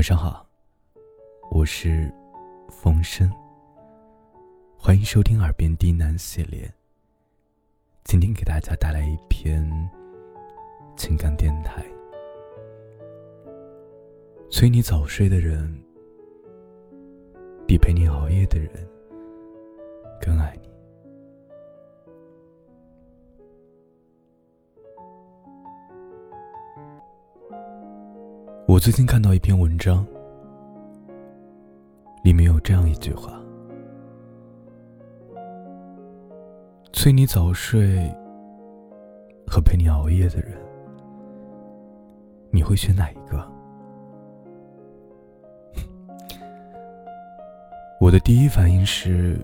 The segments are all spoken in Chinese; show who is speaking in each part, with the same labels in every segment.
Speaker 1: 晚上好，我是风声。欢迎收听《耳边低喃》系列。今天给大家带来一篇情感电台。催你早睡的人，比陪你熬夜的人更爱你。最近看到一篇文章，里面有这样一句话：“催你早睡和陪你熬夜的人，你会选哪一个？” 我的第一反应是，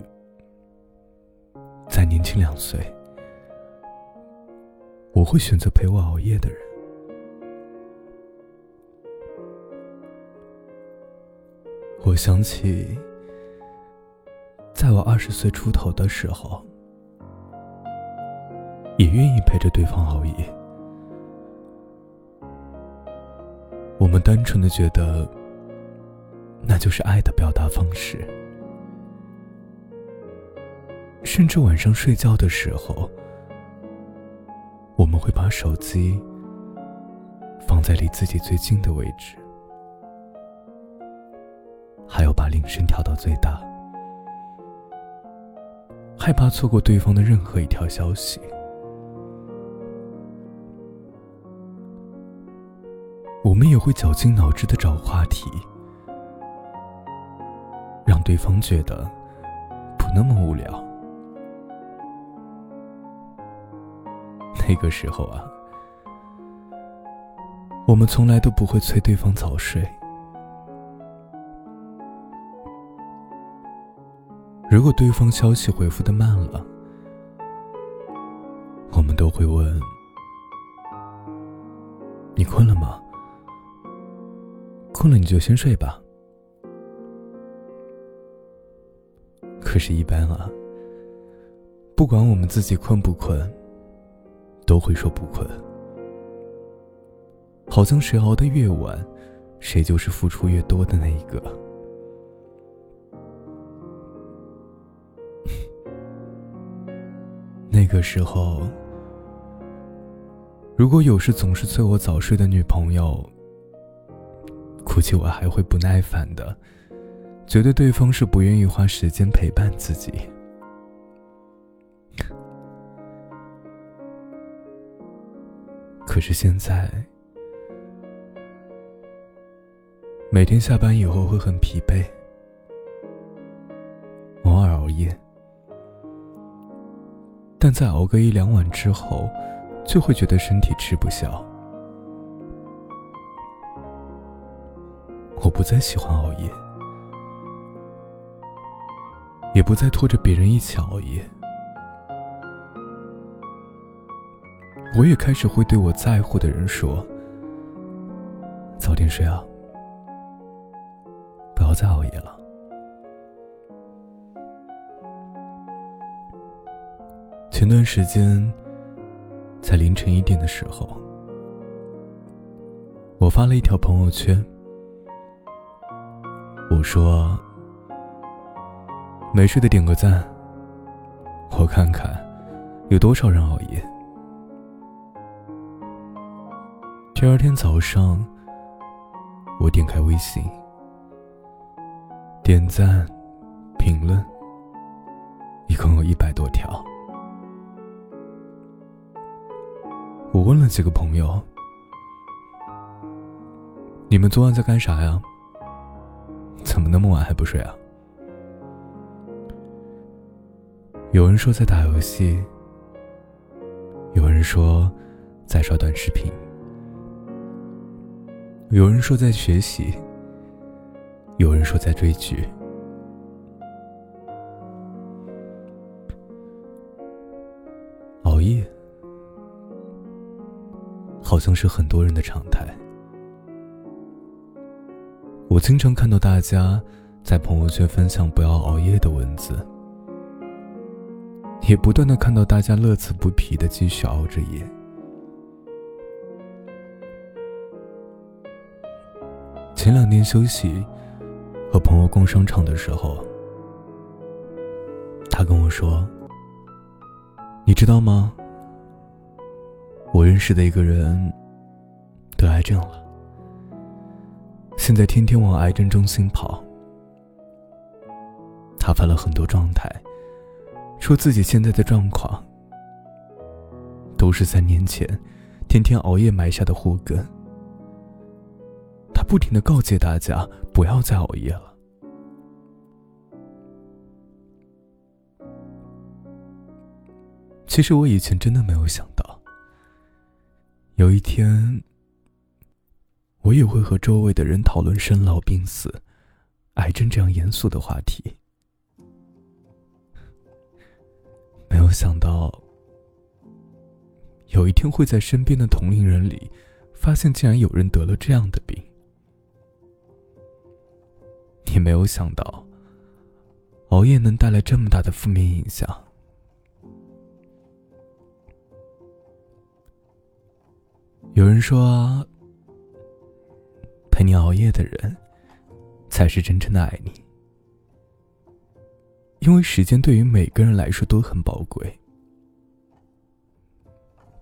Speaker 1: 再年轻两岁，我会选择陪我熬夜的人。想起，在我二十岁出头的时候，也愿意陪着对方熬夜。我们单纯的觉得，那就是爱的表达方式。甚至晚上睡觉的时候，我们会把手机放在离自己最近的位置。还要把铃声调到最大，害怕错过对方的任何一条消息。我们也会绞尽脑汁的找话题，让对方觉得不那么无聊。那个时候啊，我们从来都不会催对方早睡。如果对方消息回复的慢了，我们都会问：“你困了吗？困了你就先睡吧。”可是，一般啊，不管我们自己困不困，都会说不困，好像谁熬得越晚，谁就是付出越多的那一个。个时候，如果有时总是催我早睡的女朋友，估计我还会不耐烦的，觉得对方是不愿意花时间陪伴自己。可是现在，每天下班以后会很疲惫，在熬个一两晚之后，就会觉得身体吃不消。我不再喜欢熬夜，也不再拖着别人一起熬夜。我也开始会对我在乎的人说：“早点睡啊，不要再熬夜了。”前段时间，在凌晨一点的时候，我发了一条朋友圈。我说：“没睡的点个赞，我看看有多少人熬夜。”第二天早上，我点开微信，点赞、评论，一共有一百多条。我问了几个朋友：“你们昨晚在干啥呀？怎么那么晚还不睡啊？”有人说在打游戏，有人说在刷短视频，有人说在学习，有人说在追剧。好像是很多人的常态。我经常看到大家在朋友圈分享不要熬夜的文字，也不断的看到大家乐此不疲的继续熬着夜。前两天休息，和朋友逛商场的时候，他跟我说：“你知道吗？我认识的一个人得癌症了，现在天天往癌症中心跑。他发了很多状态，说自己现在的状况都是三年前天天熬夜埋下的祸根。”他不停的告诫大家不要再熬夜了。其实我以前真的没有想到，有一天我也会和周围的人讨论生老病死、癌症这样严肃的话题。没有想到，有一天会在身边的同龄人里，发现竟然有人得了这样的病。也没有想到，熬夜能带来这么大的负面影响。有人说，陪你熬夜的人，才是真正的爱你，因为时间对于每个人来说都很宝贵。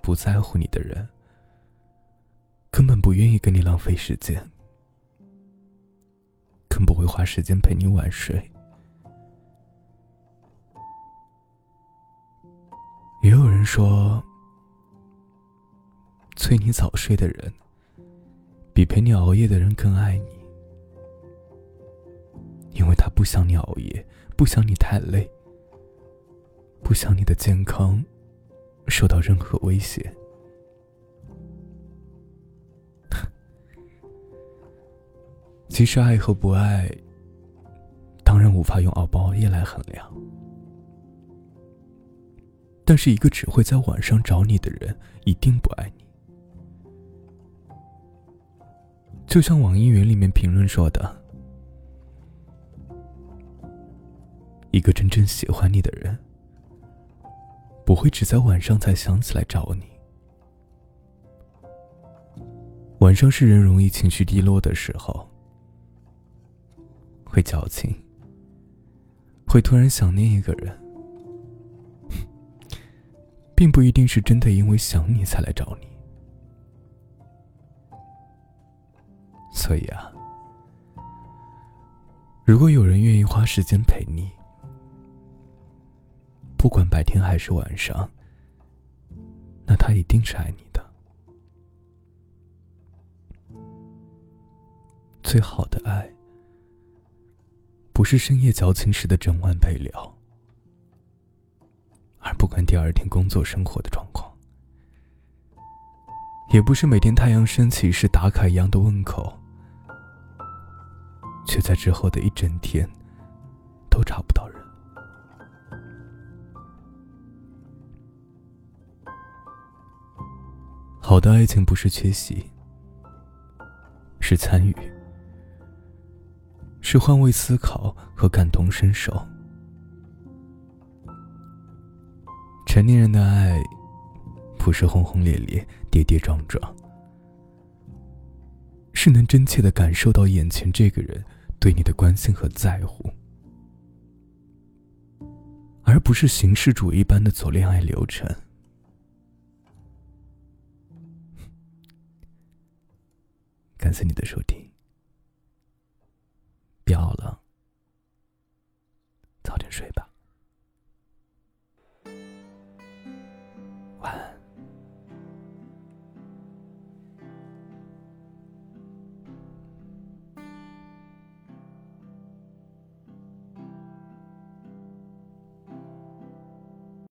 Speaker 1: 不在乎你的人，根本不愿意跟你浪费时间。更不会花时间陪你晚睡。也有人说，催你早睡的人，比陪你熬夜的人更爱你，因为他不想你熬夜，不想你太累，不想你的健康受到任何威胁。其实，爱和不爱，当然无法用熬不熬夜来衡量。但是，一个只会在晚上找你的人，一定不爱你。就像网易云里面评论说的：“一个真正喜欢你的人，不会只在晚上才想起来找你。晚上是人容易情绪低落的时候。”会矫情，会突然想念一个人，并不一定是真的因为想你才来找你。所以啊，如果有人愿意花时间陪你，不管白天还是晚上，那他一定是爱你的。最好的爱。不是深夜矫情时的整晚陪聊，而不管第二天工作生活的状况，也不是每天太阳升起时打卡一样的问候，却在之后的一整天都找不到人。好的爱情不是缺席，是参与。是换位思考和感同身受。成年人的爱，不是轰轰烈烈、跌跌撞撞，是能真切的感受到眼前这个人对你的关心和在乎。而不是形式主义般的走恋爱流程。感谢你的收听。别熬了早点睡吧。